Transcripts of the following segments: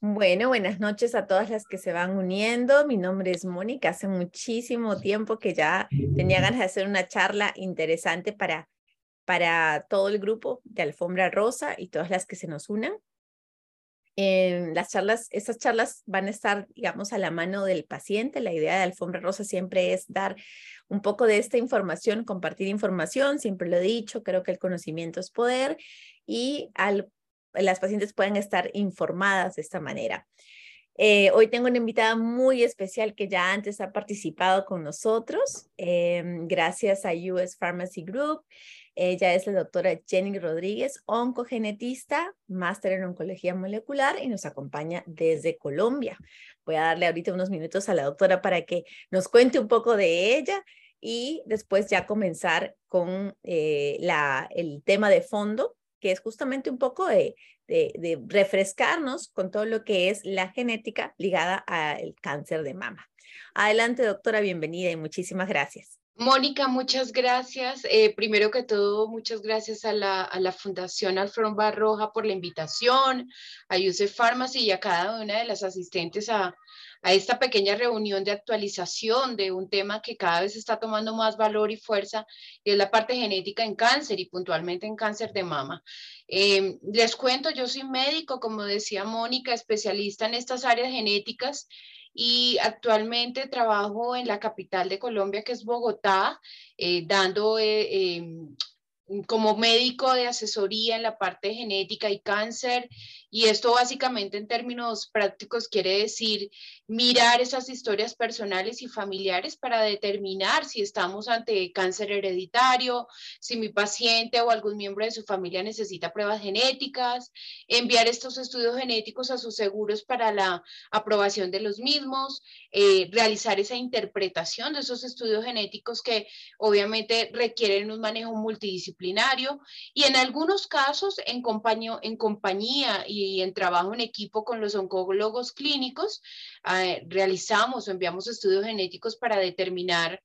Bueno, buenas noches a todas las que se van uniendo. Mi nombre es Mónica. Hace muchísimo tiempo que ya tenía ganas de hacer una charla interesante para, para todo el grupo de Alfombra Rosa y todas las que se nos unan. Eh, las charlas, estas charlas van a estar, digamos, a la mano del paciente. La idea de Alfombra Rosa siempre es dar un poco de esta información, compartir información. Siempre lo he dicho, creo que el conocimiento es poder y al, las pacientes pueden estar informadas de esta manera. Eh, hoy tengo una invitada muy especial que ya antes ha participado con nosotros, eh, gracias a US Pharmacy Group. Ella es la doctora Jenny Rodríguez, oncogenetista, máster en oncología molecular y nos acompaña desde Colombia. Voy a darle ahorita unos minutos a la doctora para que nos cuente un poco de ella y después ya comenzar con eh, la, el tema de fondo, que es justamente un poco de, de, refrescarnos con todo lo que es la genética ligada al cáncer de mama. Adelante, doctora, bienvenida y muchísimas gracias. Mónica, muchas gracias. Eh, primero que todo, muchas gracias a la, a la Fundación Alfromba Roja por la invitación, a Yusef Pharmacy y a cada una de las asistentes a, a esta pequeña reunión de actualización de un tema que cada vez está tomando más valor y fuerza, y es la parte genética en cáncer y puntualmente en cáncer de mama. Eh, les cuento, yo soy médico, como decía Mónica, especialista en estas áreas genéticas y actualmente trabajo en la capital de Colombia, que es Bogotá, eh, dando eh, em, como médico de asesoría en la parte genética y cáncer y esto básicamente en términos prácticos quiere decir mirar esas historias personales y familiares para determinar si estamos ante cáncer hereditario, si mi paciente o algún miembro de su familia necesita pruebas genéticas, enviar estos estudios genéticos a sus seguros para la aprobación de los mismos, eh, realizar esa interpretación de esos estudios genéticos que obviamente requieren un manejo multidisciplinario y en algunos casos en compañía, en compañía y y en trabajo en equipo con los oncólogos clínicos, eh, realizamos o enviamos estudios genéticos para determinar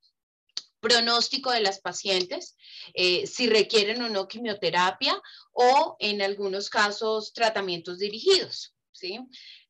pronóstico de las pacientes, eh, si requieren o no quimioterapia o en algunos casos tratamientos dirigidos.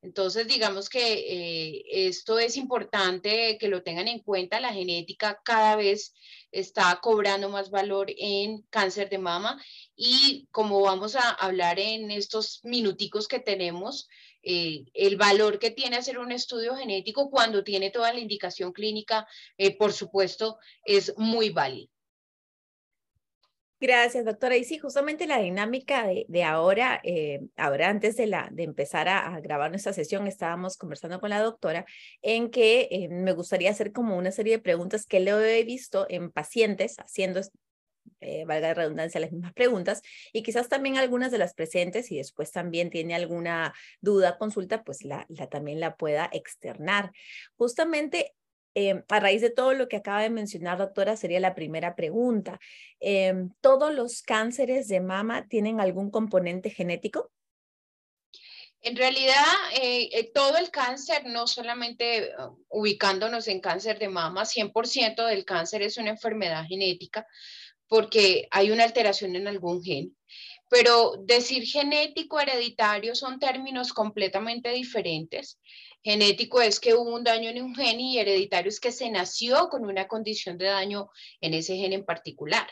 Entonces, digamos que eh, esto es importante que lo tengan en cuenta. La genética cada vez está cobrando más valor en cáncer de mama y como vamos a hablar en estos minuticos que tenemos, eh, el valor que tiene hacer un estudio genético cuando tiene toda la indicación clínica, eh, por supuesto, es muy válido. Gracias, doctora. Y sí, justamente la dinámica de, ahora, eh, ahora antes de, empezar a, grabar nuestra sesión, estábamos conversando con la doctora en que eh, me gustaría hacer como una serie de preguntas que lo he visto en pacientes haciendo, eh, valga la redundancia, las mismas preguntas y quizás también algunas de las presentes y después también tiene alguna duda, consulta, pues la también la pueda externar. Justamente Em, a raíz de todo lo que acaba de mencionar, doctora, sería la primera pregunta. Em, ¿Todos los cánceres de mama tienen algún componente genético? En realidad, eh, eh, todo el cáncer, no solamente uh, ubicándonos en cáncer de mama, 100% del cáncer es una enfermedad genética porque hay una alteración en algún gen. Pero decir genético, hereditario son términos completamente diferentes. Genético es que hubo un daño en un gen y hereditario es que se nació con una condición de daño en ese gen en particular.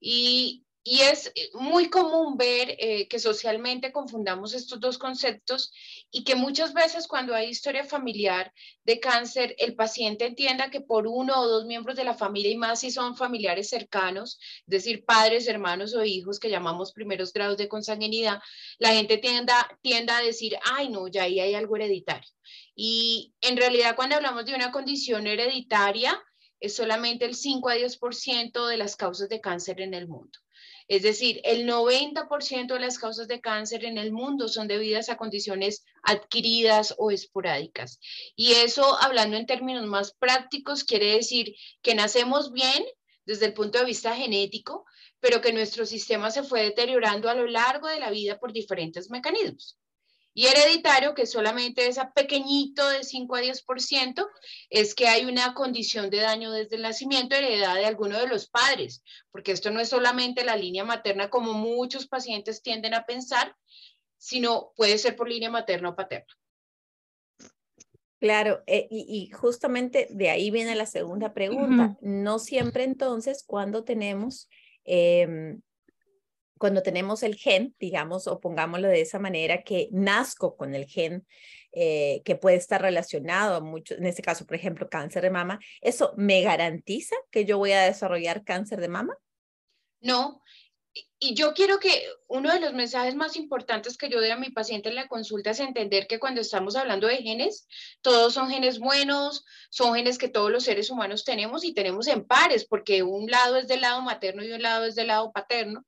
Y y es eh, muy común ver eh, que socialmente confundamos estos dos conceptos y que muchas veces cuando hay historia familiar de cáncer, el paciente entienda que por uno o dos miembros de la familia y más si son familiares cercanos, es decir, padres, hermanos o hijos que llamamos primeros grados de consanguinidad, la gente tienda, tienda a decir, ay no, ya ahí hay algo hereditario. Y en realidad cuando hablamos de una condición hereditaria, es solamente el 5 a 10% de las causas de cáncer en el mundo. Es decir, el 90% de las causas de cáncer en el mundo son debidas a condiciones adquiridas o esporádicas. Y eso, hablando en términos más prácticos, quiere decir que nacemos bien desde el punto de vista genético, pero que nuestro sistema se fue deteriorando a lo largo de la vida por diferentes mecanismos. Y hereditario, que solamente esa pequeñito de 5 a 10%, es que hay una condición de daño desde el nacimiento heredada de alguno de los padres, porque esto no es solamente la línea materna como muchos pacientes tienden a pensar, sino puede ser por línea materna o paterna. Claro, eh, y, justamente de ahí viene la segunda pregunta. No siempre entonces cuando tenemos, em, cuando tenemos el gen, digamos, o pongámoslo de esa manera, que nazco con el gen eh, que puede estar relacionado a mucho, en este caso, por ejemplo, cáncer de mama, ¿eso me garantiza que yo voy a desarrollar cáncer de mama? No, y yo quiero que uno de los mensajes más importantes que yo doy a mi paciente en la consulta es entender que cuando estamos hablando de genes, todos son genes buenos, son genes que todos los seres humanos tenemos y tenemos en pares, porque un lado es del lado materno y un lado es del lado paterno.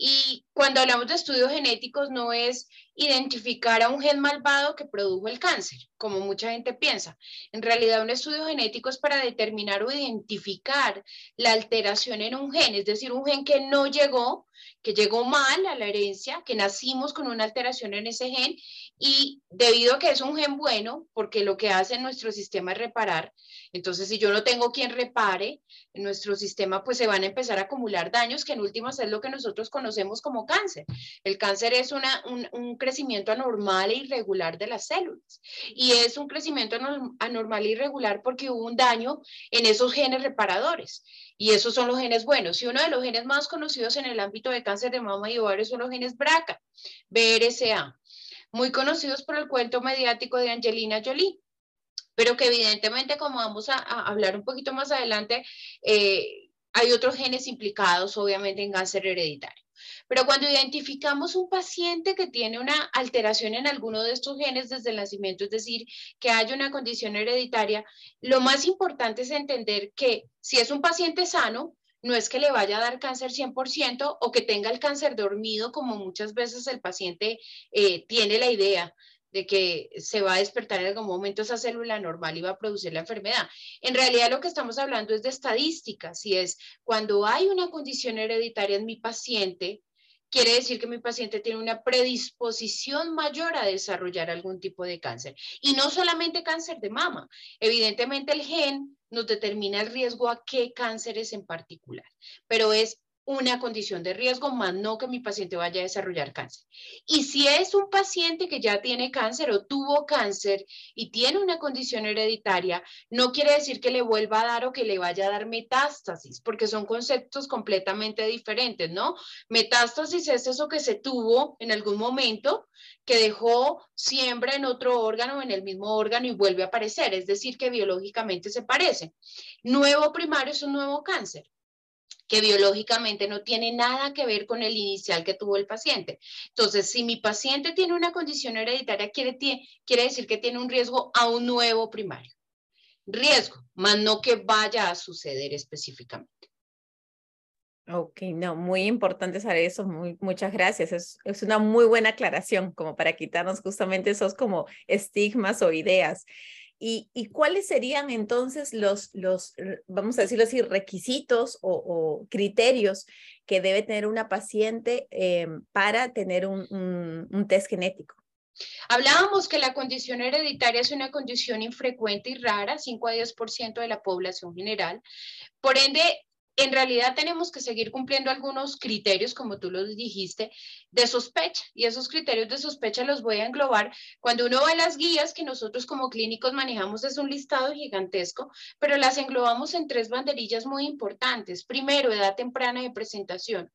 Y cuando hablamos de estudios genéticos no es identificar a un gen malvado que produjo el cáncer, como mucha gente piensa. En realidad un estudio genético es para determinar o identificar la alteración en un gen, es decir, un gen que no llegó, que llegó mal a la herencia, que nacimos con una alteración en ese gen y debido a que es un gen bueno, porque lo que hace nuestro sistema es reparar, entonces si yo no tengo quien repare, nuestro sistema pues se van a empezar a acumular daños que en últimas es lo que nosotros conocemos como cáncer. El cáncer es una, un, crecimiento anormal e irregular de las células y es un crecimiento anormal e irregular porque hubo un daño en esos genes reparadores y esos son los genes buenos. Y uno de los genes más conocidos en el ámbito de cáncer de mama y ovario son los genes BRCA, BRCA muy conocidos por el cuento mediático de Angelina Jolie, pero que evidentemente, como vamos a, hablar un poquito más adelante, eh, hay otros genes implicados, obviamente, en cáncer hereditario. Pero cuando identificamos un paciente que tiene una alteración en alguno de estos genes desde el nacimiento, es decir, que hay una condición hereditaria, lo más importante es entender que si es un paciente sano, no es que le vaya a dar cáncer 100% o que tenga el cáncer dormido, como muchas veces el paciente eh, tiene la idea de que se va a despertar en algún momento esa célula normal y va a producir la enfermedad. En realidad lo que estamos hablando es de estadísticas, si es cuando hay una condición hereditaria en mi paciente, quiere decir que mi paciente tiene una predisposición mayor a desarrollar algún tipo de cáncer. Y no solamente cáncer de mama, evidentemente el gen nos determina el riesgo a qué cánceres en particular, pero es una condición de riesgo, más no que mi paciente vaya a desarrollar cáncer. Y si es un paciente que ya tiene cáncer o tuvo cáncer y tiene una condición hereditaria, no quiere decir que le vuelva a dar o que le vaya a dar metástasis, porque son conceptos completamente diferentes, ¿no? Metástasis es eso que se tuvo en algún momento, que dejó siembra en otro órgano, en el mismo órgano y vuelve a aparecer, es decir, que biológicamente se parece. Nuevo primario es un nuevo cáncer que biológicamente no tiene nada que ver con el inicial que tuvo el paciente. Entonces, si mi paciente tiene una condición hereditaria, quiere, quiere decir que tiene un riesgo a un nuevo primario. Riesgo, más no que vaya a suceder específicamente. Ok, no, muy importante saber eso, muchas gracias. Es, es, una muy buena aclaración como para quitarnos justamente esos como estigmas o ideas. ¿Y, cuáles serían entonces los, los, vamos a decirlo así, requisitos o, criterios que debe tener una paciente eh, para tener un, un test genético? Hablábamos que la condición hereditaria es una condición infrecuente y rara, 5 a 10% de la población general. Por ende, en realidad tenemos que seguir cumpliendo algunos criterios, como tú los dijiste, de sospecha. Y esos criterios de sospecha los voy a englobar. Cuando uno ve las guías que nosotros como clínicos manejamos, es un listado gigantesco, pero las englobamos en tres banderillas muy importantes. Primero, edad temprana de presentación.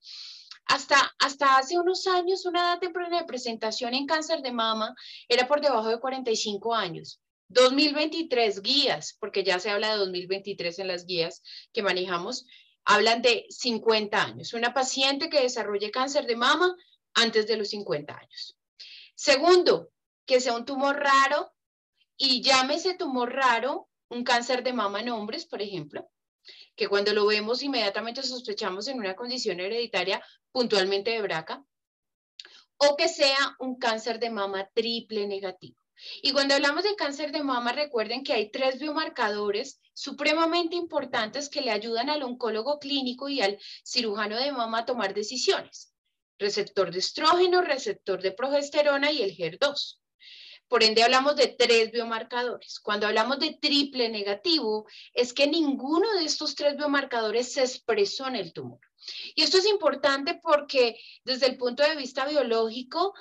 Hasta, hasta hace unos años, una edad temprana de presentación en cáncer de mama era por debajo de 45 años. 2023 guías, porque ya se habla de 2023 en las guías que manejamos, hablan de 50 años, una paciente que desarrolle cáncer de mama antes de los 50 años. Segundo, que sea un tumor raro y llámese tumor raro un cáncer de mama en hombres, por ejemplo, que cuando lo vemos inmediatamente sospechamos en una condición hereditaria puntualmente de BRCA, o que sea un cáncer de mama triple negativo. Y cuando hablamos de cáncer de mama, recuerden que hay tres biomarcadores supremamente importantes que le ayudan al oncólogo clínico y al cirujano de mama a tomar decisiones. Receptor de estrógeno, receptor de progesterona y el HER2. Por ende, hablamos de tres biomarcadores. Cuando hablamos de triple negativo, es que ninguno de estos tres biomarcadores se expresó en el tumor. Y esto es importante porque desde el punto de vista biológico,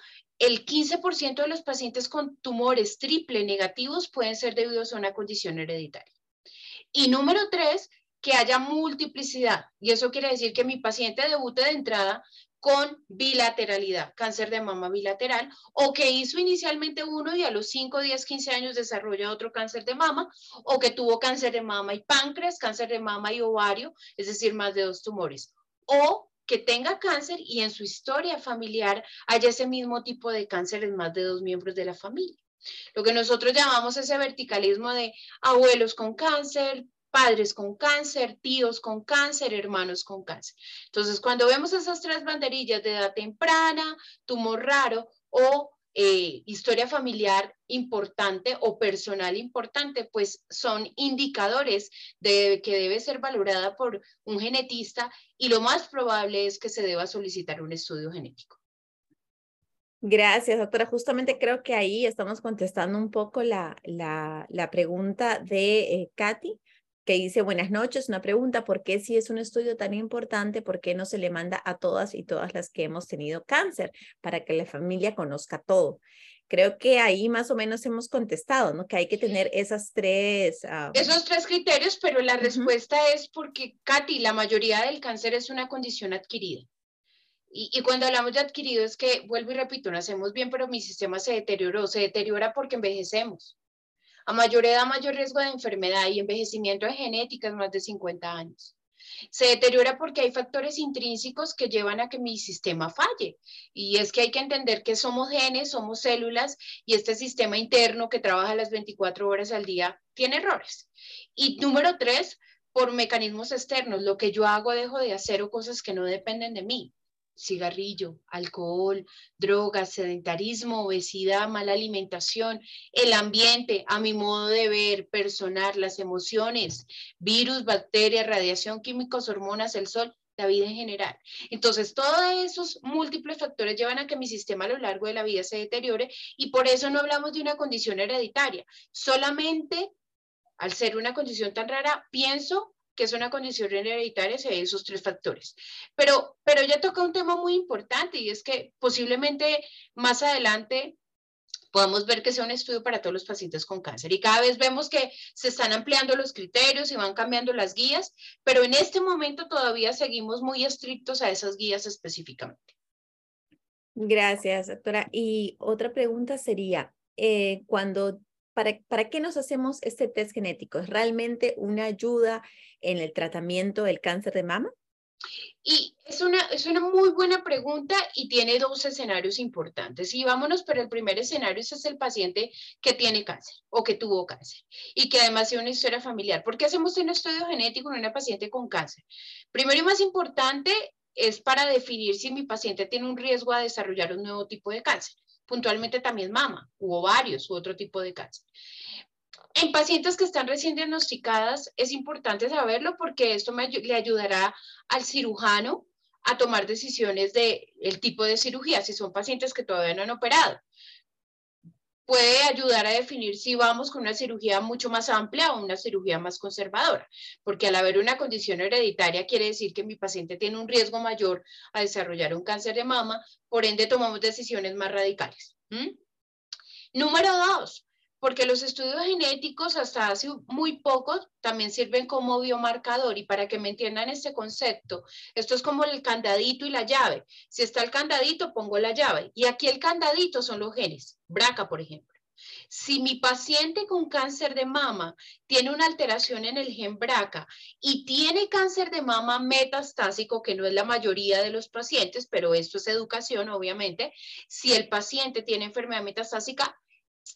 el 15% de los pacientes con tumores triple negativos pueden ser debidos a una condición hereditaria. Y número tres, que haya multiplicidad. Y eso quiere decir que mi paciente debute de entrada con bilateralidad, cáncer de mama bilateral, o que hizo inicialmente uno y a los 5, 10, 15 años desarrolla otro cáncer de mama, o que tuvo cáncer de mama y páncreas, cáncer de mama y ovario, es decir, más de dos tumores, o que tenga cáncer y en su historia familiar haya ese mismo tipo de cáncer en más de dos miembros de la familia. Lo que nosotros llamamos ese verticalismo de abuelos con cáncer, padres con cáncer, tíos con cáncer, hermanos con cáncer. Entonces, cuando vemos esas tres banderillas de edad temprana, tumor raro o eh, historia familiar importante o personal importante, pues son indicadores de que debe ser valorada por un genetista y lo más probable es que se deba solicitar un estudio genético. Gracias, doctora. Justamente creo que ahí estamos contestando un poco la, la, pregunta de eh, Katy que dice, buenas noches, una pregunta, ¿por qué si es un estudio tan importante, por qué no se le manda a todas y todas las que hemos tenido cáncer para que la familia conozca todo? Creo que ahí más o menos hemos contestado, ¿no? Que hay que tener esas tres... Esos tres criterios, pero la respuesta es porque, Katy, la mayoría del cáncer es una condición adquirida. Y, y, cuando hablamos de adquirido es que, vuelvo y repito, nacemos bien, pero mi sistema se deterioró, se deteriora porque envejecemos. A mayor edad, mayor riesgo de enfermedad y envejecimiento de genéticas más de 50 años. Se deteriora porque hay factores intrínsecos que llevan a que mi sistema falle. Y es que hay que entender que somos genes, somos células y este sistema interno que trabaja las 24 horas al día tiene errores. Y número tres, por mecanismos externos, lo que yo hago dejo de hacer o cosas que no dependen de mí cigarrillo, alcohol, drogas, sedentarismo, obesidad, mala alimentación, el ambiente, a mi modo de ver, personal, las emociones, virus, bacterias, radiación, químicos, hormonas, el sol, la vida en general. Entonces, todos esos múltiples factores llevan a que mi sistema a lo largo de la vida se deteriore y por eso no hablamos de una condición hereditaria. Solamente al ser una condición tan rara, pienso que es una condición hereditaria, se ven esos tres factores. Pero, pero ya toca un tema muy importante y es que posiblemente más adelante podamos ver que sea un estudio para todos los pacientes con cáncer. Y cada vez vemos que se están ampliando los criterios y van cambiando las guías, pero en este momento todavía seguimos muy estrictos a esas guías específicamente. Gracias, doctora. Y otra pregunta sería, eh, cuando ¿Para, ¿Para qué nos hacemos este test genético? ¿Es realmente una ayuda en el tratamiento del cáncer de mama? Y es una, es una muy buena pregunta y tiene dos escenarios importantes. Y vámonos por el primer escenario, es el paciente que tiene cáncer o que tuvo cáncer y que además tiene una historia familiar. ¿Por qué hacemos un estudio genético en una paciente con cáncer? Primero y más importante es para definir si mi paciente tiene un riesgo a desarrollar un nuevo tipo de cáncer puntualmente también mama u ovarios u otro tipo de cáncer. En pacientes que están recién diagnosticadas es importante saberlo porque esto le ayudará al cirujano a tomar decisiones de el tipo de cirugía, si son pacientes que todavía no han operado puede ayudar a definir si vamos con una cirugía mucho más amplia o una cirugía más conservadora, porque al haber una condición hereditaria quiere decir que mi paciente tiene un riesgo mayor a desarrollar un cáncer de mama, por ende tomamos decisiones más radicales. Número dos, porque los estudios genéticos hasta hace muy poco también sirven como biomarcador y para que me entiendan este concepto, esto es como el candadito y la llave. Si está el candadito, pongo la llave y aquí el candadito son los genes, BRCA por ejemplo. Si mi paciente con cáncer de mama tiene una alteración en el gen BRCA y tiene cáncer de mama metastásico, que no es la mayoría de los pacientes, pero esto es educación, obviamente, si el paciente tiene enfermedad metastásica,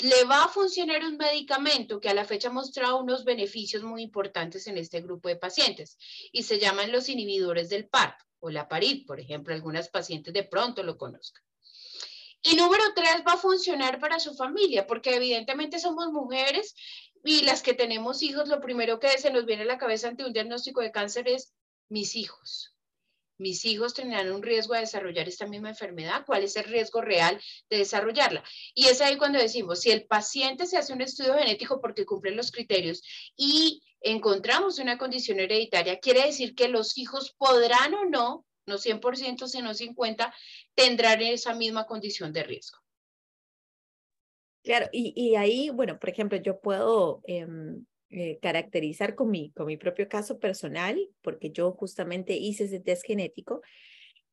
le va a funcionar un medicamento que a la fecha ha mostrado unos beneficios muy importantes en este grupo de pacientes y se llaman los inhibidores del PARP o la PARID, por ejemplo, algunas pacientes de pronto lo conozcan. Y número tres, va a funcionar para su familia, porque evidentemente somos mujeres y las que tenemos hijos, lo primero que se nos viene a la cabeza ante un diagnóstico de cáncer es mis hijos mis hijos tendrán un riesgo de desarrollar esta misma enfermedad, cuál es el riesgo real de desarrollarla. Y es ahí cuando decimos, si el paciente se hace un estudio genético porque cumple los criterios y encontramos una condición hereditaria, quiere decir que los hijos podrán o no, no 100%, sino 50%, tendrán esa misma condición de riesgo. Claro, y, y ahí, bueno, por ejemplo, yo puedo em, eh, caracterizar con mi, con mi propio caso personal, porque yo justamente hice ese test genético.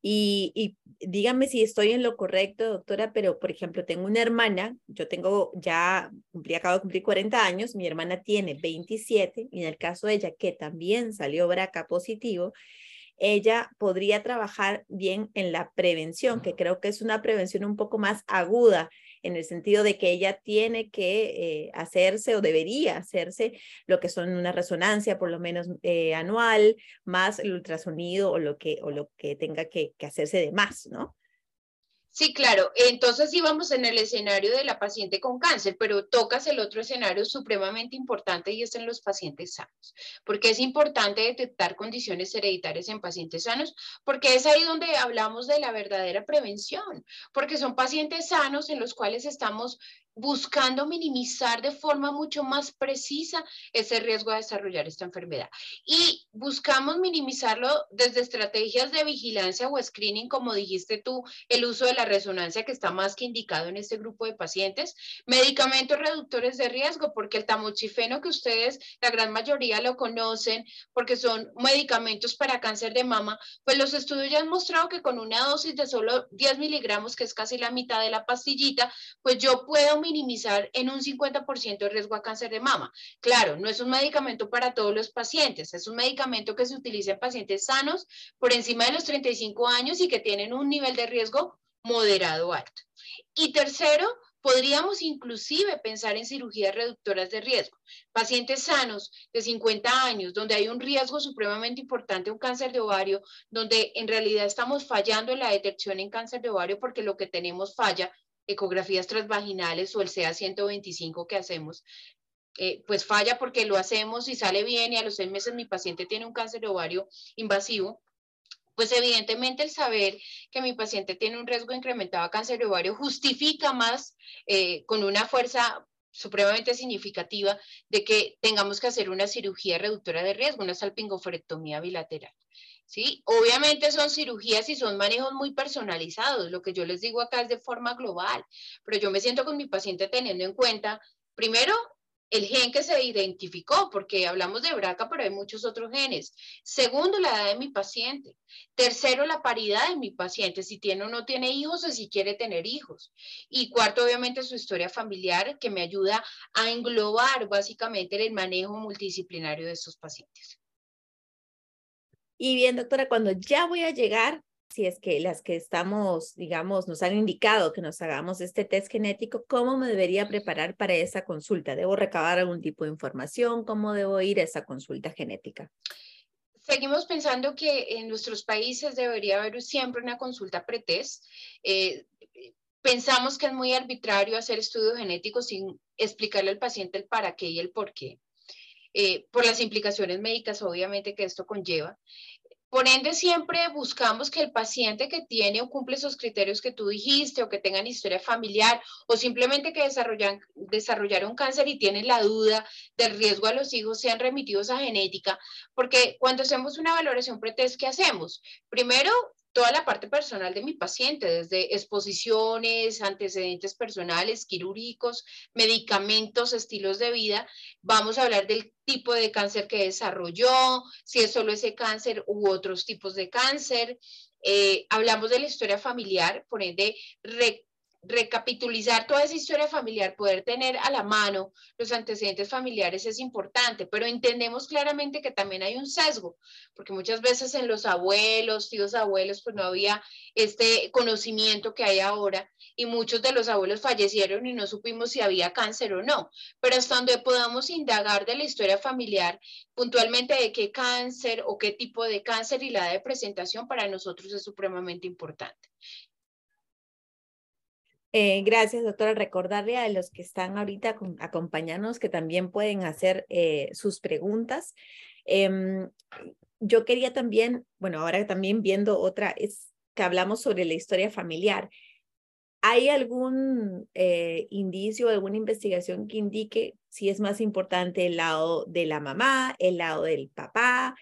Y, y dígame si estoy en lo correcto, doctora, pero por ejemplo, tengo una hermana, yo tengo ya, cumplí, acabo de cumplir 40 años, mi hermana tiene 27, y en el caso de ella, que también salió BRCA positivo, ella podría trabajar bien en la prevención, que creo que es una prevención un poco más aguda en el sentido de que ella tiene que eh, hacerse o debería hacerse lo que son una resonancia por lo menos eh, anual, más el ultrasonido o lo que, o lo que tenga que, que hacerse de más, ¿no? Sí, claro. Entonces íbamos en el escenario de la paciente con cáncer, pero tocas el otro escenario supremamente importante y es en los pacientes sanos. Porque es importante detectar condiciones hereditarias en pacientes sanos, porque es ahí donde hablamos de la verdadera prevención, porque son pacientes sanos en los cuales estamos buscando minimizar de forma mucho más precisa ese riesgo de desarrollar esta enfermedad. Y buscamos minimizarlo desde estrategias de vigilancia o screening, como dijiste tú, el uso de la resonancia que está más que indicado en este grupo de pacientes, medicamentos reductores de riesgo, porque el tamoxifeno que ustedes, la gran mayoría lo conocen, porque son medicamentos para cáncer de mama, pues los estudios ya han mostrado que con una dosis de solo 10 miligramos, que es casi la mitad de la pastillita, pues yo puedo minimizar en un 50% el riesgo a cáncer de mama. Claro, no es un medicamento para todos los pacientes, es un medicamento que se utiliza en pacientes sanos por encima de los 35 años y que tienen un nivel de riesgo moderado alto. Y tercero, podríamos inclusive pensar en cirugías reductoras de riesgo. Pacientes sanos de 50 años, donde hay un riesgo supremamente importante, un cáncer de ovario, donde en realidad estamos fallando en la detección en cáncer de ovario porque lo que tenemos falla ecografías transvaginales o el CA125 que hacemos, eh, pues falla porque lo hacemos y sale bien y a los seis meses mi paciente tiene un cáncer de ovario invasivo, pues evidentemente el saber que mi paciente tiene un riesgo incrementado a cáncer ovario justifica más eh, con una fuerza supremamente significativa de que tengamos que hacer una cirugía reductora de riesgo, una salpingoforectomía bilateral. ¿Sí? Obviamente son cirugías y son manejos muy personalizados. Lo que yo les digo acá es de forma global, pero yo me siento con mi paciente teniendo en cuenta, primero, el gen que se identificó, porque hablamos de BRCA, pero hay muchos otros genes. Segundo, la edad de mi paciente. Tercero, la paridad de mi paciente, si tiene o no tiene hijos o si quiere tener hijos. Y cuarto, obviamente, su historia familiar, que me ayuda a englobar básicamente el manejo multidisciplinario de estos pacientes. Y bien, doctora, cuando ya voy a llegar, si es que las que estamos, digamos, nos han indicado que nos hagamos este test genético, ¿cómo me debería preparar para esa consulta? ¿Debo recabar algún tipo de información? ¿Cómo debo ir a esa consulta genética? Seguimos pensando que en nuestros países debería haber siempre una consulta pretest. Eh, pensamos que es muy arbitrario hacer estudios genéticos sin explicarle al paciente el para qué y el por qué. Eh, por las implicaciones médicas, obviamente, que esto conlleva. Por ende, siempre buscamos que el paciente que tiene o cumple esos criterios que tú dijiste o que tengan historia familiar o simplemente que desarrollan, desarrollaron cáncer y tienen la duda del riesgo a los hijos sean remitidos a genética, porque cuando hacemos una valoración pretest, ¿qué hacemos? Primero, toda la parte personal de mi paciente, desde exposiciones, antecedentes personales, quirúrgicos, medicamentos, estilos de vida. Vamos a hablar del tipo de cáncer que desarrolló, si es solo ese cáncer u otros tipos de cáncer. Eh, hablamos de la historia familiar, por ende, recapitulizar toda esa historia familiar, poder tener a la mano los antecedentes familiares es importante, pero entendemos claramente que también hay un sesgo, porque muchas veces en los abuelos, tíos abuelos, pues no había este conocimiento que hay ahora y muchos de los abuelos fallecieron y no supimos si había cáncer o no, pero hasta donde podamos indagar de la historia familiar, puntualmente de qué cáncer o qué tipo de cáncer y la de presentación para nosotros es supremamente importante. Eh, gracias, doctora. Recordarle a los que están ahorita acompañándonos que también pueden hacer eh, sus preguntas. Em, yo quería también, bueno, ahora también viendo otra, es que hablamos sobre la historia familiar. ¿Hay algún eh, indicio, alguna investigación que indique si es más importante el lado de la mamá, el lado del papá?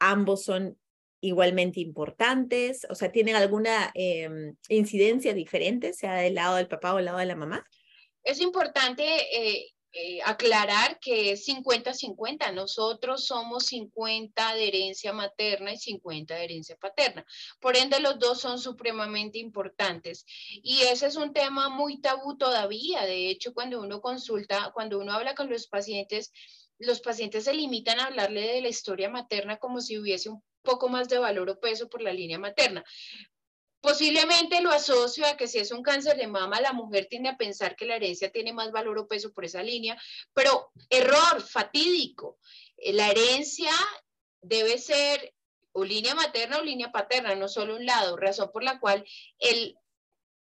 Ambos son igualmente importantes? O sea, ¿tienen alguna em, incidencia diferente, sea del lado del papá o del lado de la mamá? es importante eh, eh, aclarar que es 50-50. Nosotros somos 50 de herencia materna y 50 de herencia paterna. Por ende, los dos son supremamente importantes. Y ese es un tema muy tabú todavía. De hecho, cuando uno consulta, cuando uno habla con los pacientes, los pacientes se limitan a hablarle de la historia materna como si hubiese un poco más de valor o peso por la línea materna. Posiblemente lo asocio a que si es un cáncer de mama, la mujer tiende a pensar que la herencia tiene más valor o peso por esa línea, pero error fatídico. Eh, la herencia debe ser o línea materna o línea paterna, no solo un lado, razón por la cual el,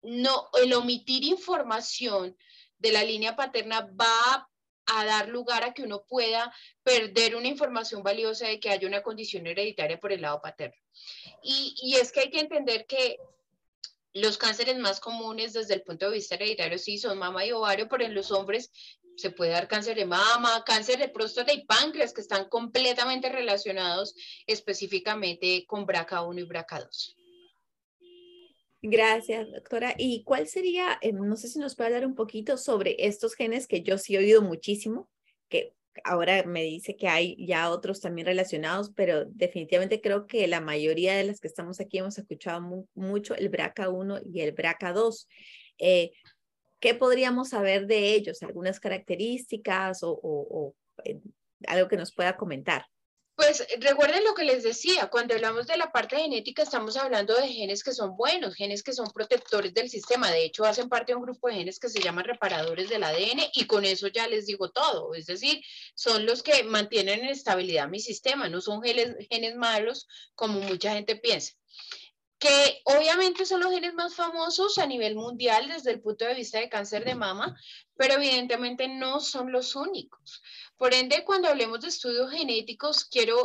no, el omitir información de la línea paterna va a dar lugar a que uno pueda perder una información valiosa de que haya una condición hereditaria por el lado paterno. Y, y, es que hay que entender que los cánceres más comunes desde el punto de vista hereditario sí son mama y ovario, pero en los hombres se puede dar cáncer de mama, cáncer de próstata y páncreas, que están completamente relacionados específicamente con BRCA1 y BRCA2. Gracias, doctora. ¿Y cuál sería, eh, no sé si nos puede hablar un poquito sobre estos genes que yo sí he oído muchísimo, que ahora me dice que hay ya otros también relacionados, pero definitivamente creo que la mayoría de las que estamos aquí hemos escuchado mucho el BRCA1 y el BRCA2. Eh, ¿Qué podríamos saber de ellos? ¿Algunas características o, eh, algo que nos pueda comentar? Pues recuerden lo que les decía, cuando hablamos de la parte genética estamos hablando de genes que son buenos, genes que son protectores del sistema. De hecho, hacen parte de un grupo de genes que se llaman reparadores del ADN y con eso ya les digo todo. Es decir, son los que mantienen en estabilidad mi sistema, no son genes, genes malos como mucha gente piensa que obviamente son los genes más famosos a nivel mundial desde el punto de vista de cáncer de mama, pero evidentemente no son los únicos. Por ende, cuando hablemos de estudios genéticos, quiero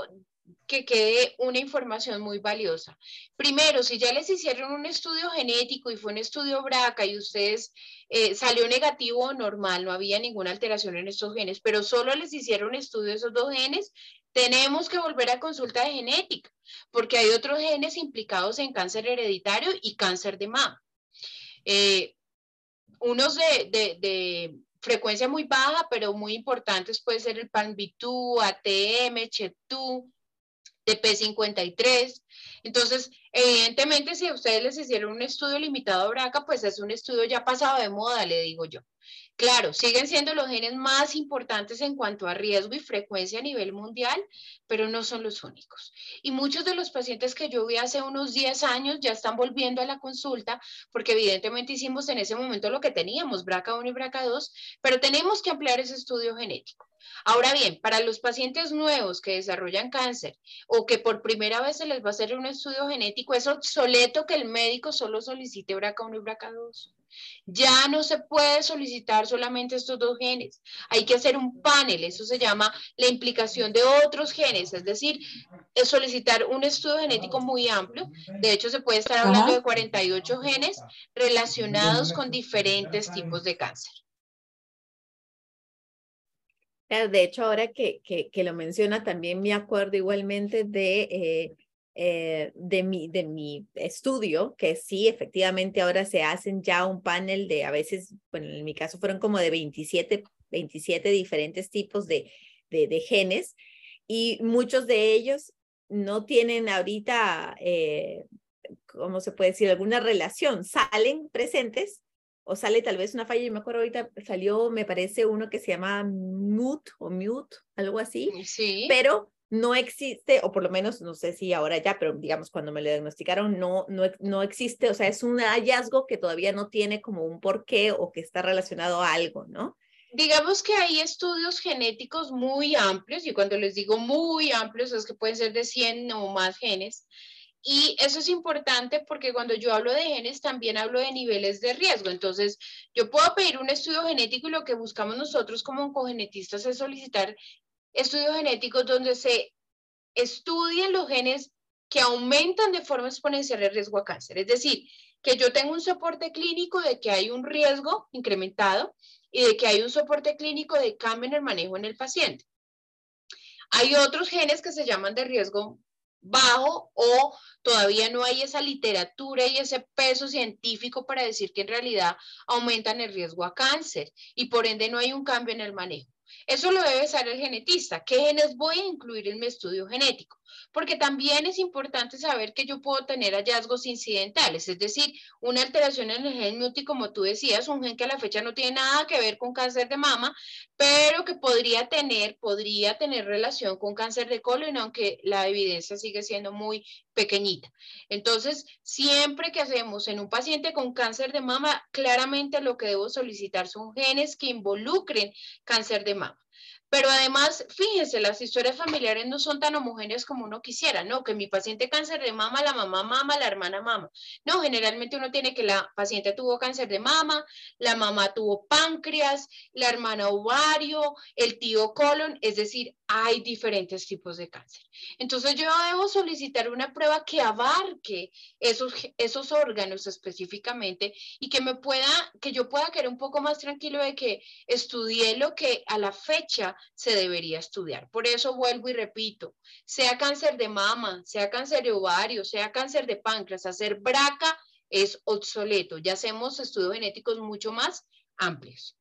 que quede una información muy valiosa. Primero, si ya les hicieron un estudio genético y fue un estudio BRCA y ustedes eh, salió negativo o normal, no había ninguna alteración en estos genes, pero solo les hicieron estudio de esos dos genes, tenemos que volver a consulta de genética, porque hay otros genes implicados en cáncer hereditario y cáncer de mama. Eh, unos de, frecuencia muy baja, pero muy importantes, puede ser el PAN-B2, ATM, CHEP2, TP53. Entonces, evidentemente, si a ustedes les hicieron un estudio limitado a BRCA, pues es un estudio ya pasado de moda, le digo yo. Claro, siguen siendo los genes más importantes en cuanto a riesgo y frecuencia a nivel mundial, pero no son los únicos. Y muchos de los pacientes que yo vi hace unos 10 años ya están volviendo a la consulta porque evidentemente hicimos en ese momento lo que teníamos, BRCA1 y BRCA2, pero tenemos que ampliar ese estudio genético. Ahora bien, para los pacientes nuevos que desarrollan cáncer o que por primera vez se les va a hacer un estudio genético, es obsoleto que el médico solo solicite BRCA1 y BRCA2. Ya no se puede solicitar solamente estos dos genes. Hay que hacer un panel, eso se llama la implicación de otros genes, es decir, es solicitar un estudio genético muy amplio. De hecho, se puede estar hablando de 48 genes relacionados con diferentes tipos de cáncer. De hecho, ahora que, que, lo menciona, también me acuerdo igualmente de eh, eh, de, mi, de mi estudio, que sí, efectivamente ahora se hacen ya un panel de, a veces, bueno, en mi caso fueron como de 27, 27 diferentes tipos de, de, genes y muchos de ellos no tienen ahorita, eh, ¿cómo se puede decir?, alguna relación, salen presentes o sale tal vez una falla, yo me acuerdo ahorita salió, me parece uno que se llama mute o mute, algo así, sí. pero no existe, o por lo menos no sé si ahora ya, pero digamos cuando me lo diagnosticaron, no, no, no existe, o sea, es un hallazgo que todavía no tiene como un porqué o que está relacionado a algo, ¿no? Digamos que hay estudios genéticos muy amplios, y cuando les digo muy amplios es que pueden ser de 100 o más genes, y eso es importante porque cuando yo hablo de genes también hablo de niveles de riesgo. Entonces, yo puedo pedir un estudio genético y lo que buscamos nosotros como oncogenetistas es solicitar estudios genéticos donde se estudien los genes que aumentan de forma exponencial el riesgo a cáncer. Es decir, que yo tengo un soporte clínico de que hay un riesgo incrementado y de que hay un soporte clínico de cambio en el manejo en el paciente. Hay otros genes que se llaman de riesgo bajo o Todavía no hay esa literatura y ese peso científico para decir que en realidad aumentan el riesgo a cáncer y por ende no hay un cambio en el manejo. Eso lo debe saber el genetista. ¿Qué genes voy a incluir en mi estudio genético? Porque también es importante saber que yo puedo tener hallazgos incidentales, es decir, una alteración en el gen MUTI, como tú decías, un gen que a la fecha no tiene nada que ver con cáncer de mama, pero que podría tener, podría tener relación con cáncer de colon, aunque la evidencia sigue siendo muy pequeñita. Entonces, siempre que hacemos en un paciente con cáncer de mama, claramente lo que debo solicitar son genes que involucren cáncer de mama. Pero además, fíjense, las historias familiares no son tan homogéneas como uno quisiera, ¿no? Que mi paciente cáncer de mama, la mamá mama, la hermana mama. No, generalmente uno tiene que la paciente tuvo cáncer de mama, la mamá tuvo páncreas, la hermana ovario, el tío colon, es decir, hay diferentes tipos de cáncer. Entonces yo debo solicitar una prueba que abarque esos, esos órganos específicamente y que me pueda, que yo pueda quedar un poco más tranquilo de que estudié lo que a la fecha se debería estudiar. Por eso vuelvo y repito, sea cáncer de mama, sea cáncer de ovario, sea cáncer de páncreas, hacer braca es obsoleto. Ya hacemos estudios genéticos mucho más amplios.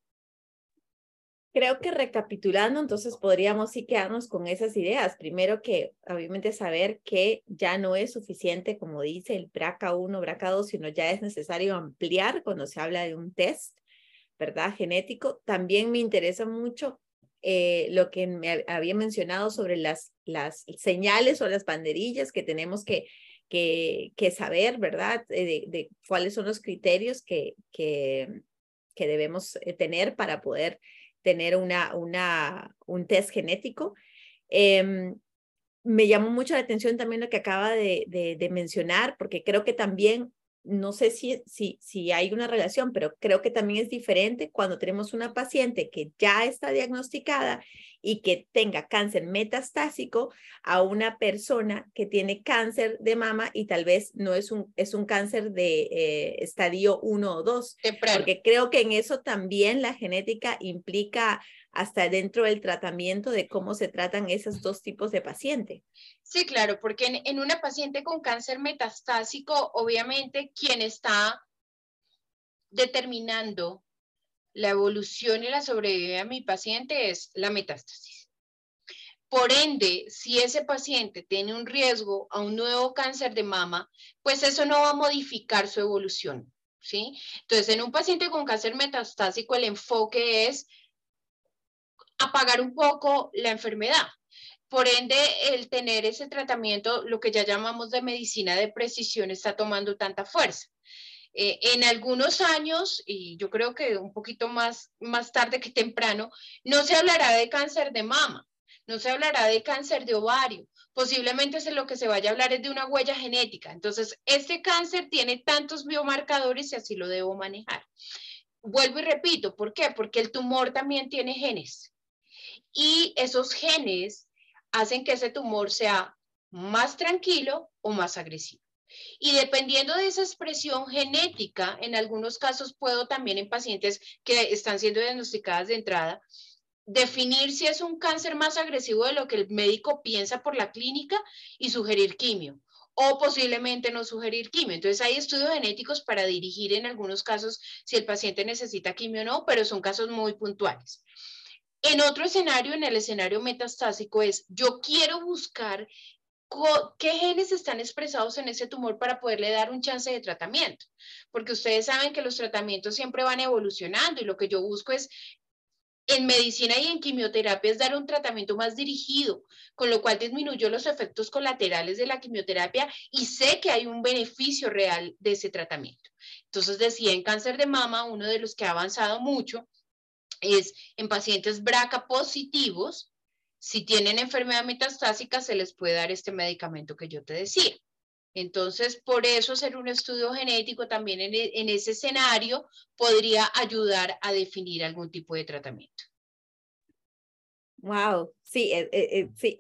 Creo que recapitulando, entonces podríamos sí quedarnos con esas ideas. Primero que obviamente saber que ya no es suficiente, como dice el BRCA1, BRCA2, sino ya es necesario ampliar cuando se habla de un test, ¿verdad? Genético. También me interesa mucho eh, lo que me había mencionado sobre las, las señales o las banderillas que tenemos que, que, que saber, ¿verdad? Eh, de, cuáles son los criterios que, que, que debemos eh, tener para poder tener una, una, un test genético. Em, me llamó mucho la atención también lo que acaba de, de, mencionar, porque creo que también, no sé si, si, si hay una relación, pero creo que también es diferente cuando tenemos una paciente que ya está diagnosticada y que tenga cáncer metastásico a una persona que tiene cáncer de mama y tal vez no es un, es un cáncer de eh, estadio 1 o 2. Porque creo que en eso también la genética implica hasta dentro del tratamiento de cómo se tratan esos dos tipos de paciente. Sí, claro, porque en, en una paciente con cáncer metastásico, obviamente quien está determinando la evolución y la sobrevivencia de mi paciente es la metástasis. Por ende, si ese paciente tiene un riesgo a un nuevo cáncer de mama, pues eso no va a modificar su evolución, ¿sí? Entonces, en un paciente con cáncer metastásico, el enfoque es apagar un poco la enfermedad. Por ende, el tener ese tratamiento, lo que ya llamamos de medicina de precisión, está tomando tanta fuerza. Eh, en algunos años, y yo creo que un poquito más, más tarde que temprano, no se hablará de cáncer de mama, no se hablará de cáncer de ovario, posiblemente es lo que se vaya a hablar es de una huella genética. Entonces, este cáncer tiene tantos biomarcadores y así lo debo manejar. Vuelvo y repito, ¿por qué? Porque el tumor también tiene genes. Y esos genes hacen que ese tumor sea más tranquilo o más agresivo. Y dependiendo de esa expresión genética, en algunos casos puedo también en pacientes que están siendo diagnosticadas de entrada, definir si es un cáncer más agresivo de lo que el médico piensa por la clínica y sugerir quimio o posiblemente no sugerir quimio. Entonces hay estudios genéticos para dirigir en algunos casos si el paciente necesita quimio o no, pero son casos muy puntuales. En otro escenario, en el escenario metastásico, es yo quiero buscar qué genes están expresados en ese tumor para poderle dar un chance de tratamiento. Porque ustedes saben que los tratamientos siempre van evolucionando y lo que yo busco es en medicina y en quimioterapia es dar un tratamiento más dirigido, con lo cual disminuyó los efectos colaterales de la quimioterapia y sé que hay un beneficio real de ese tratamiento. Entonces decía, en cáncer de mama, uno de los que ha avanzado mucho es en pacientes BRCA positivos, si tienen enfermedad metastásica, se les puede dar este medicamento que yo te decía. Entonces, por eso hacer un estudio genético también en, e, ese escenario podría ayudar a definir algún tipo de tratamiento. Wow, sí, eh, eh, eh, sí,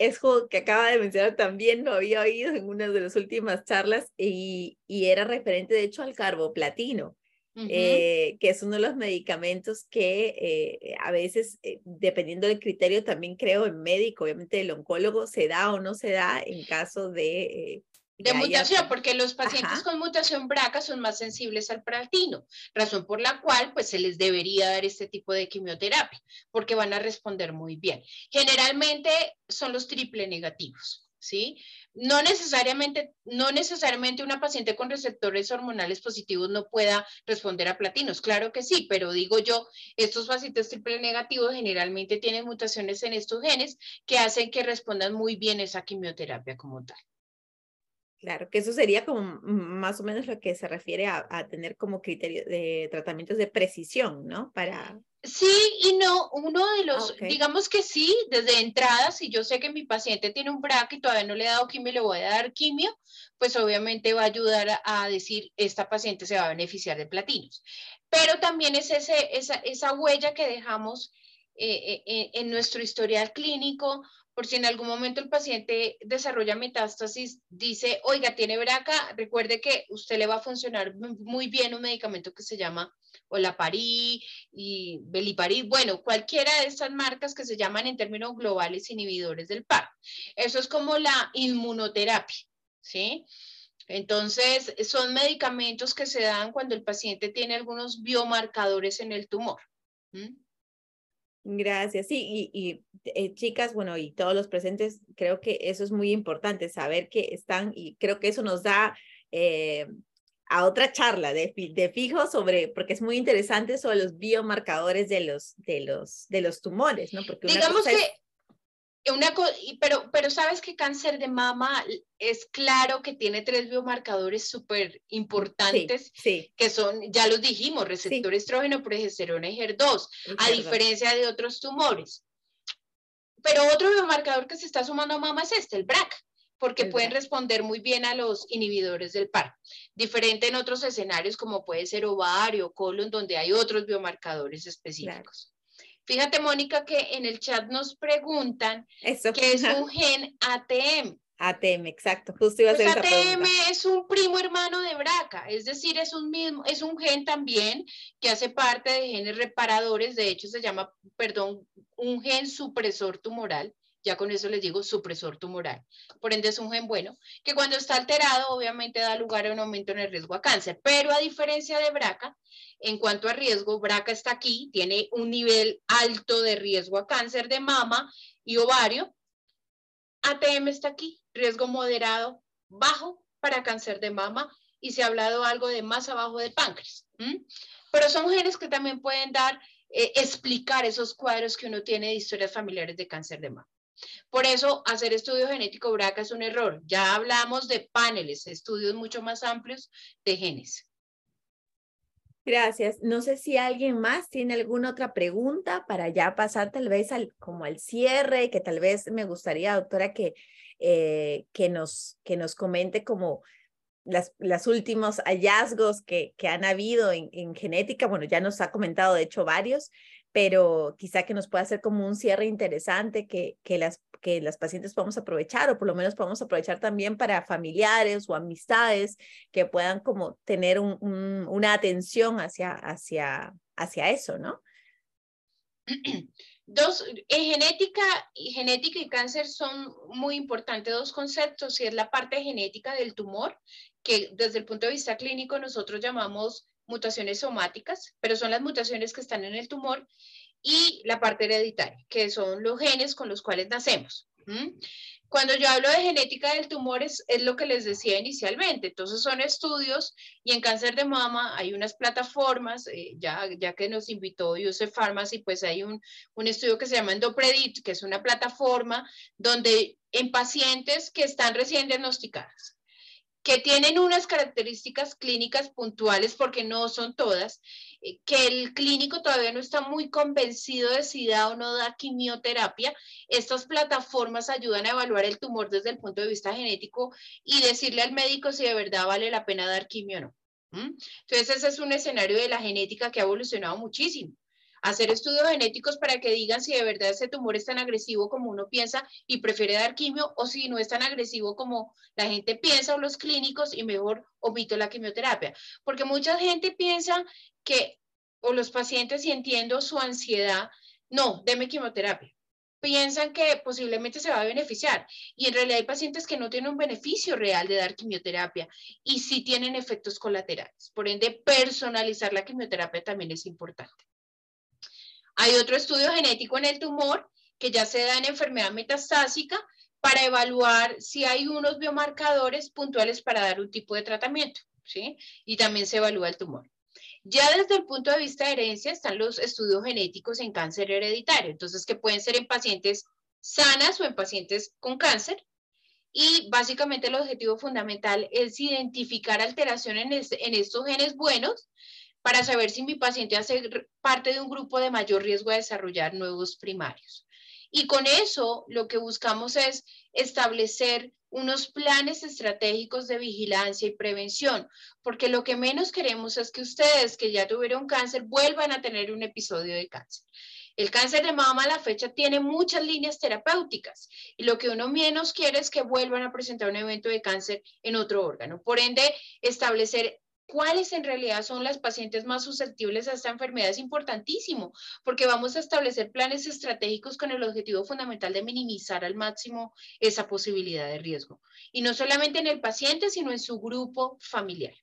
que acaba de mencionar también lo había oído en una de las últimas charlas y, y era referente de hecho al carboplatino. Eh, que es uno de los medicamentos que eh, a veces, eh, dependiendo del criterio, también creo en médico, obviamente el oncólogo, se da o no se da en caso de De mutación, porque los pacientes con mutación BRCA son más sensibles al platino, razón por la cual pues se les debería dar este tipo de quimioterapia, porque van a responder muy bien. Generalmente son los triple negativos, ¿sí? No necesariamente, no necesariamente una paciente con receptores hormonales positivos no pueda responder a platinos, claro que sí, pero digo yo, estos pacientes triple negativos generalmente tienen mutaciones en estos genes que hacen que respondan muy bien esa quimioterapia como tal. Claro, que eso sería como más o menos lo que se refiere a, tener como criterio de tratamientos de precisión, ¿no? Para... Sí y no, uno de los, digamos que sí, desde entrada, si yo sé que mi paciente tiene un BRAC y todavía no le he dado quimio, le voy a dar quimio, pues obviamente va a ayudar a, decir, esta paciente se va a beneficiar de platinos. Pero también es ese, esa, esa huella que dejamos eh, eh, en nuestro historial clínico, por si en algún momento el paciente desarrolla metástasis, dice, oiga, tiene braca, recuerde que usted le va a funcionar muy bien un medicamento que se llama Olaparib y Beliparib, bueno, cualquiera de estas marcas que se llaman en términos globales inhibidores del PAR. Eso es como la inmunoterapia, ¿sí? Entonces, son medicamentos que se dan cuando el paciente tiene algunos biomarcadores en el tumor. Gracias. Sí, y, eh, chicas, bueno, y todos los presentes, creo que eso es muy importante, saber que están, y creo que eso nos da eh, a otra charla de, de, fijo sobre, porque es muy interesante sobre los biomarcadores de los, de los, de los tumores, ¿no? Porque Digamos que una pero, pero sabes que cáncer de mama es claro que tiene tres biomarcadores súper importantes, que son, ya los dijimos, receptor estrógeno, progesterona y HER2, a diferencia de otros tumores. Pero otro biomarcador que se está sumando a mama es este, el BRAC, porque pueden responder muy bien a los inhibidores del par. Diferente en otros escenarios como puede ser ovario, colon, donde hay otros biomarcadores específicos. Fíjate, Mónica, que en el chat nos preguntan Eso. qué es un gen ATM. ATM, exacto. Justo iba a pues ATM es un primo hermano de BRCA, es decir, es un mismo, es un gen también que hace parte de genes reparadores, de hecho se llama, perdón, un gen supresor tumoral ya con eso les digo supresor tumoral. Por ende es un gen bueno, que cuando está alterado obviamente da lugar a un aumento en el riesgo a cáncer, pero a diferencia de BRCA, en cuanto a riesgo, BRCA está aquí, tiene un nivel alto de riesgo a cáncer de mama y ovario. ATM está aquí, riesgo moderado, bajo para cáncer de mama y se ha hablado algo de más abajo del páncreas. Pero son genes que también pueden dar, eh, explicar esos cuadros que uno tiene de historias familiares de cáncer de mama. Por eso, hacer estudio genético BRCA es un error. Ya hablamos de paneles, estudios mucho más amplios de genes. Gracias. No sé si alguien más tiene alguna otra pregunta para ya pasar tal vez al, como al cierre, que tal vez me gustaría, doctora, que, eh, que, nos, que nos comente como las, las últimos hallazgos que, que han habido en, en, genética. Bueno, ya nos ha comentado, de hecho, varios, pero quizá que nos pueda hacer como un cierre interesante que, que, las, que las pacientes podamos aprovechar o por lo menos podamos aprovechar también para familiares o amistades que puedan como tener un, una atención hacia, hacia, hacia eso, ¿no? Dos, en genética, genética y cáncer son muy importantes dos conceptos, y es la parte genética del tumor, que desde el punto de vista clínico nosotros llamamos mutaciones somáticas, pero son las mutaciones que están en el tumor, y la parte hereditaria, que son los genes con los cuales nacemos. Cuando yo hablo de genética del tumor es, lo que les decía inicialmente, entonces son estudios y en cáncer de mama hay unas plataformas, eh, ya, ya que nos invitó Yusef Pharmacy, pues hay un, un estudio que se llama Endopredit, que es una plataforma donde en pacientes que están recién diagnosticadas, que tienen unas características clínicas puntuales, porque no son todas, eh, que el clínico todavía no está muy convencido de si da o no da quimioterapia, estas plataformas ayudan a evaluar el tumor desde el punto de vista genético y decirle al médico si de verdad vale la pena dar quimio o no. Entonces, ese es un escenario de la genética que ha evolucionado muchísimo hacer estudios genéticos para que digan si de verdad ese tumor es tan agresivo como uno piensa y prefiere dar quimio o si no es tan agresivo como la gente piensa o los clínicos y mejor omito la quimioterapia. Porque mucha gente piensa que, o los pacientes, y entiendo su ansiedad, no, deme quimioterapia. piensan que posiblemente se va a beneficiar y en realidad hay pacientes que no tienen un beneficio real de dar quimioterapia y sí tienen efectos colaterales. Por ende, personalizar la quimioterapia también es importante. Hay otro estudio genético en el tumor que ya se da en enfermedad metastásica para evaluar si hay unos biomarcadores puntuales para dar un tipo de tratamiento, ¿sí? Y también se evalúa el tumor. Ya desde el punto de vista de herencia están los estudios genéticos en cáncer hereditario, entonces que pueden ser en pacientes sanas o en pacientes con cáncer. Y básicamente el objetivo fundamental es identificar alteraciones en, estos genes buenos para saber si mi paciente hace parte de un grupo de mayor riesgo de desarrollar nuevos primarios. Y con eso lo que buscamos es establecer unos planes estratégicos de vigilancia y prevención, porque lo que menos queremos es que ustedes que ya tuvieron cáncer vuelvan a tener un episodio de cáncer. El cáncer de mama a la fecha tiene muchas líneas terapéuticas y lo que uno menos quiere es que vuelvan a presentar un evento de cáncer en otro órgano. Por ende, establecer cuáles en realidad son las pacientes más susceptibles a esta enfermedad es importantísimo, porque vamos a establecer planes estratégicos con el objetivo fundamental de minimizar al máximo esa posibilidad de riesgo. Y no solamente en el paciente, sino en su grupo familiar.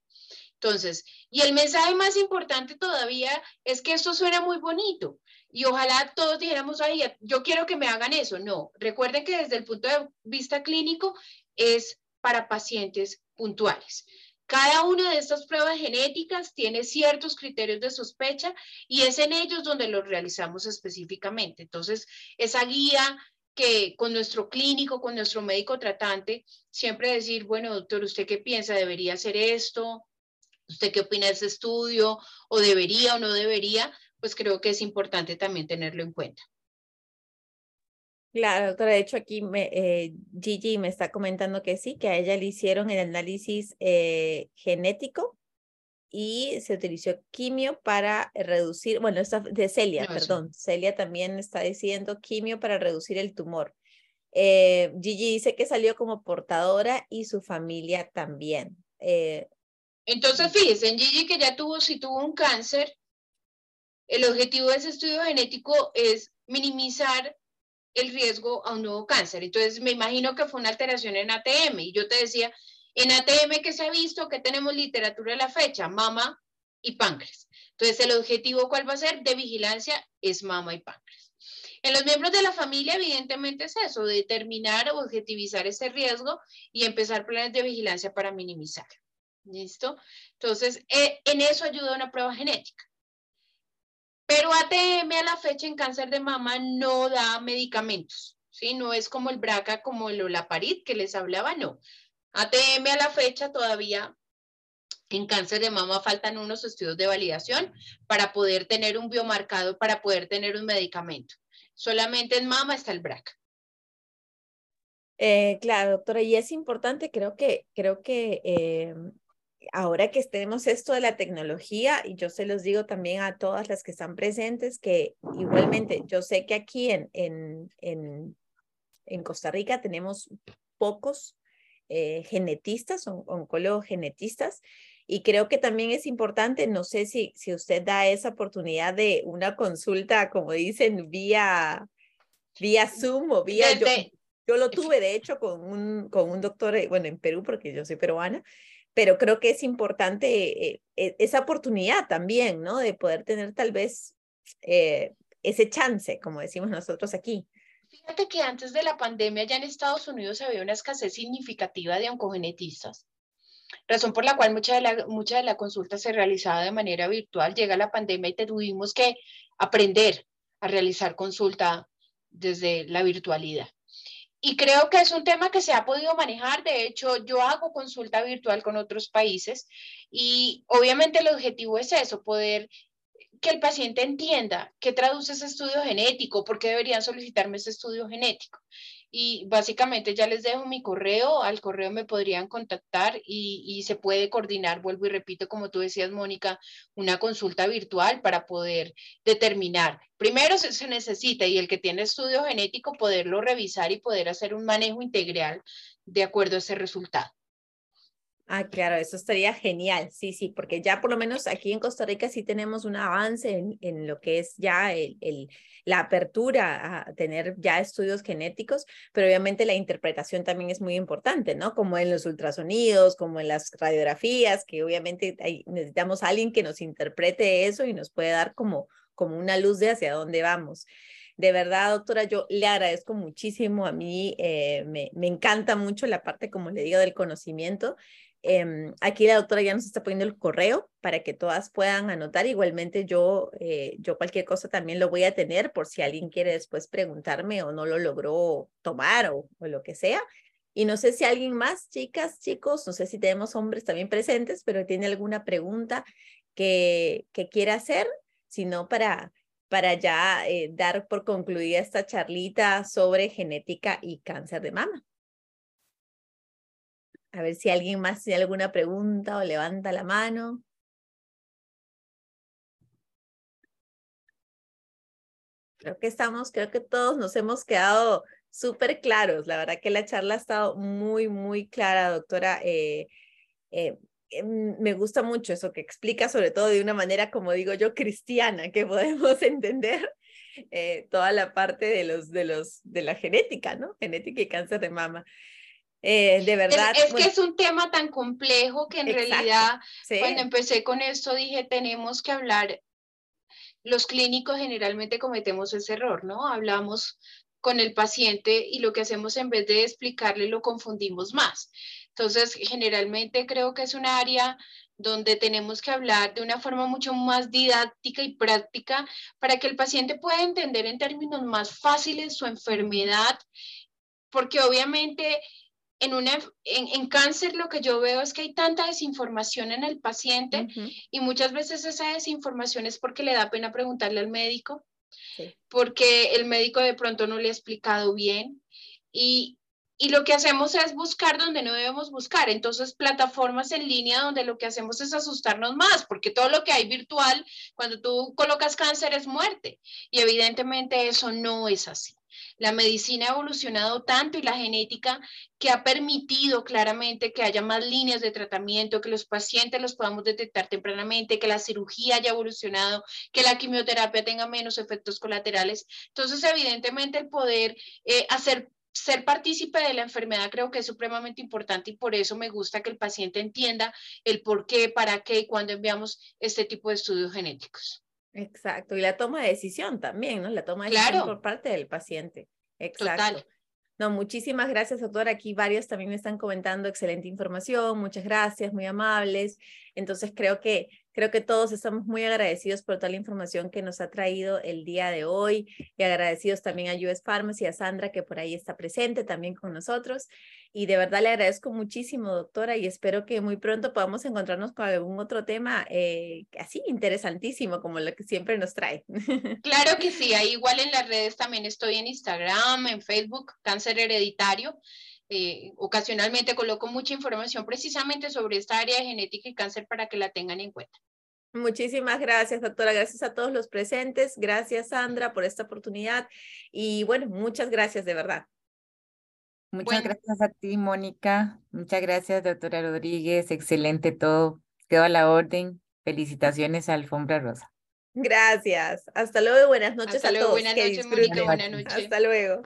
Entonces, y el mensaje más importante todavía es que esto suena muy bonito y ojalá todos dijéramos, ahí, yo quiero que me hagan eso. No, recuerden que desde el punto de vista clínico es para pacientes puntuales. Cada una de estas pruebas genéticas tiene ciertos criterios de sospecha y es en ellos donde los realizamos específicamente. Entonces, esa guía que con nuestro clínico, con nuestro médico tratante, siempre decir, bueno, doctor, ¿usted qué piensa? ¿Debería hacer esto? ¿Usted qué opina de ese estudio? ¿O debería o no debería? Pues creo que es importante también tenerlo en cuenta. Claro, doctora, de hecho aquí me, eh, Gigi me está comentando que sí, que a ella le hicieron el análisis eh, genético y se utilizó quimio para reducir, bueno, esta de Celia, perdón, Celia también está diciendo quimio para reducir el tumor. Eh, Gigi dice que salió como portadora y su familia también. Entonces, fíjense, en Gigi que ya tuvo, si tuvo un cáncer, el objetivo de ese estudio genético es minimizar el riesgo a un nuevo cáncer. Entonces, me imagino que fue una alteración en ATM. Y yo te decía, en ATM que se ha visto, que tenemos literatura a la fecha, mama y páncreas. Entonces, el objetivo, ¿cuál va a ser? De vigilancia es mama y páncreas. En los miembros de la familia, evidentemente es eso, determinar o objetivizar ese riesgo y empezar planes de vigilancia para minimizar. ¿Listo? Entonces, eh, en eso ayuda una prueba genética. Pero ATM a la fecha en cáncer de mama no da medicamentos, ¿sí? No es como el BRCA, como el olaparid que les hablaba, no. ATM a la fecha todavía en cáncer de mama faltan unos estudios de validación para poder tener un biomarcado, para poder tener un medicamento. Solamente en mama está el BRCA. Eh, claro, doctora, y es importante, creo que, creo que eh, ahora que tenemos esto de la tecnología, y yo se los digo también a todas las que están presentes, que igualmente yo sé que aquí en, en, en, en Costa Rica tenemos pocos eh, genetistas, on, oncólogos genetistas, y creo que también es importante, no sé si, si usted da esa oportunidad de una consulta, como dicen, vía, vía Zoom o vía... Yo, yo lo tuve, de hecho, con un, con un doctor, eh, bueno, en Perú, porque yo soy peruana, pero creo que es importante eh, eh, esa oportunidad también, ¿no? De poder tener tal vez eh, ese chance, como decimos nosotros aquí. Fíjate que antes de la pandemia ya en Estados Unidos había una escasez significativa de oncogenetistas, razón por la cual mucha de la, mucha de la consulta se realizaba de manera virtual. Llega la pandemia y tuvimos que aprender a realizar consulta desde la virtualidad. Y creo que es un tema que se ha podido manejar. De hecho, yo hago consulta virtual con otros países y obviamente el objetivo es eso, poder que el paciente entienda qué traduce ese estudio genético, por qué deberían solicitarme ese estudio genético y básicamente ya les dejo mi correo, al correo me podrían contactar y, se puede coordinar, vuelvo y repito, como tú decías, Mónica, una consulta virtual para poder determinar. Primero se, se, necesita, y el que tiene estudio genético, poderlo revisar y poder hacer un manejo integral de acuerdo a ese resultado. Ah, claro, eso estaría genial, sí, sí, porque ya por lo menos aquí en Costa Rica sí tenemos un avance en, en lo que es ya el, el, la apertura a tener ya estudios genéticos, pero obviamente la interpretación también es muy importante, ¿no? Como en los ultrasonidos, como en las radiografías, que obviamente necesitamos a alguien que nos interprete eso y nos puede dar como, como una luz de hacia dónde vamos. De verdad, doctora, yo le agradezco muchísimo. A mí eh, me, me, encanta mucho la parte, como le digo, del conocimiento. Eh, aquí la doctora ya nos está poniendo el correo para que todas puedan anotar. Igualmente yo, eh, yo cualquier cosa también lo voy a tener por si alguien quiere después preguntarme o no lo logró tomar o, o lo que sea. Y no sé si alguien más, chicas, chicos, no sé si tenemos hombres también presentes, pero tiene alguna pregunta que, que quiera hacer, sino para para ya eh, dar por concluida esta charlita sobre genética y cáncer de mama. A ver si alguien más tiene alguna pregunta o levanta la mano. Creo que estamos, creo que todos nos hemos quedado súper claros. La verdad que la charla ha estado muy, muy clara, doctora. Eh, eh, Em, me gusta mucho eso que explica, sobre todo de una manera, como digo yo, cristiana, que podemos entender eh, toda la parte de los, de los, de la genética, ¿no? Genética y cáncer de mama. Eh, de verdad. Es, que es un tema tan complejo que en realidad, cuando empecé con esto, dije, tenemos que hablar. Los clínicos generalmente cometemos ese error, ¿no? Hablamos con el paciente y lo que hacemos en vez de explicarle lo confundimos más. Entonces, generalmente creo que es un área donde tenemos que hablar de una forma mucho más didáctica y práctica para que el paciente pueda entender en términos más fáciles su enfermedad, porque obviamente en, una, en, cáncer lo que yo veo es que hay tanta desinformación en el paciente y muchas veces esa desinformación es porque le da pena preguntarle al médico, porque el médico de pronto no le ha explicado bien y, y lo que hacemos es buscar donde no debemos buscar. Entonces, plataformas en línea donde lo que hacemos es asustarnos más, porque todo lo que hay virtual, cuando tú colocas cáncer es muerte. Y evidentemente eso no es así. La medicina ha evolucionado tanto y la genética que ha permitido claramente que haya más líneas de tratamiento, que los pacientes los podamos detectar tempranamente, que la cirugía haya evolucionado, que la quimioterapia tenga menos efectos colaterales. Entonces, evidentemente, el poder eh, hacer ser partícipe de la enfermedad creo que es supremamente importante y por eso me gusta que el paciente entienda el por qué, para qué y cuándo enviamos este tipo de estudios genéticos. Exacto, y la toma de decisión también, ¿no? La toma de decisión por parte del paciente. Exacto. No, muchísimas gracias, doctora. Aquí varios también me están comentando excelente información, muchas gracias, muy amables. Entonces creo que Creo que todos estamos muy agradecidos por toda la información que nos ha traído el día de hoy y agradecidos también a US Pharmacy, a Sandra que por ahí está presente también con nosotros. Y de verdad le agradezco muchísimo, doctora, y espero que muy pronto podamos encontrarnos con algún otro tema eh, así interesantísimo como lo que siempre nos trae. Claro que sí, ahí igual en las redes también estoy en Instagram, en Facebook, Cáncer Hereditario. Eh, ocasionalmente coloco mucha información precisamente sobre esta área de genética y cáncer para que la tengan en cuenta. Muchísimas gracias, doctora. Gracias a todos los presentes. Gracias, Sandra, por esta oportunidad. Y bueno, muchas gracias de verdad. Muchas gracias a ti, Mónica. Muchas gracias, doctora Rodríguez. Excelente todo. Quedo a la orden. Felicitaciones a Alfombra Rosa. Gracias. Hasta luego y buenas noches Hasta a luego, todos. Buenas noches, Mónica. Buenas noches. Hasta luego.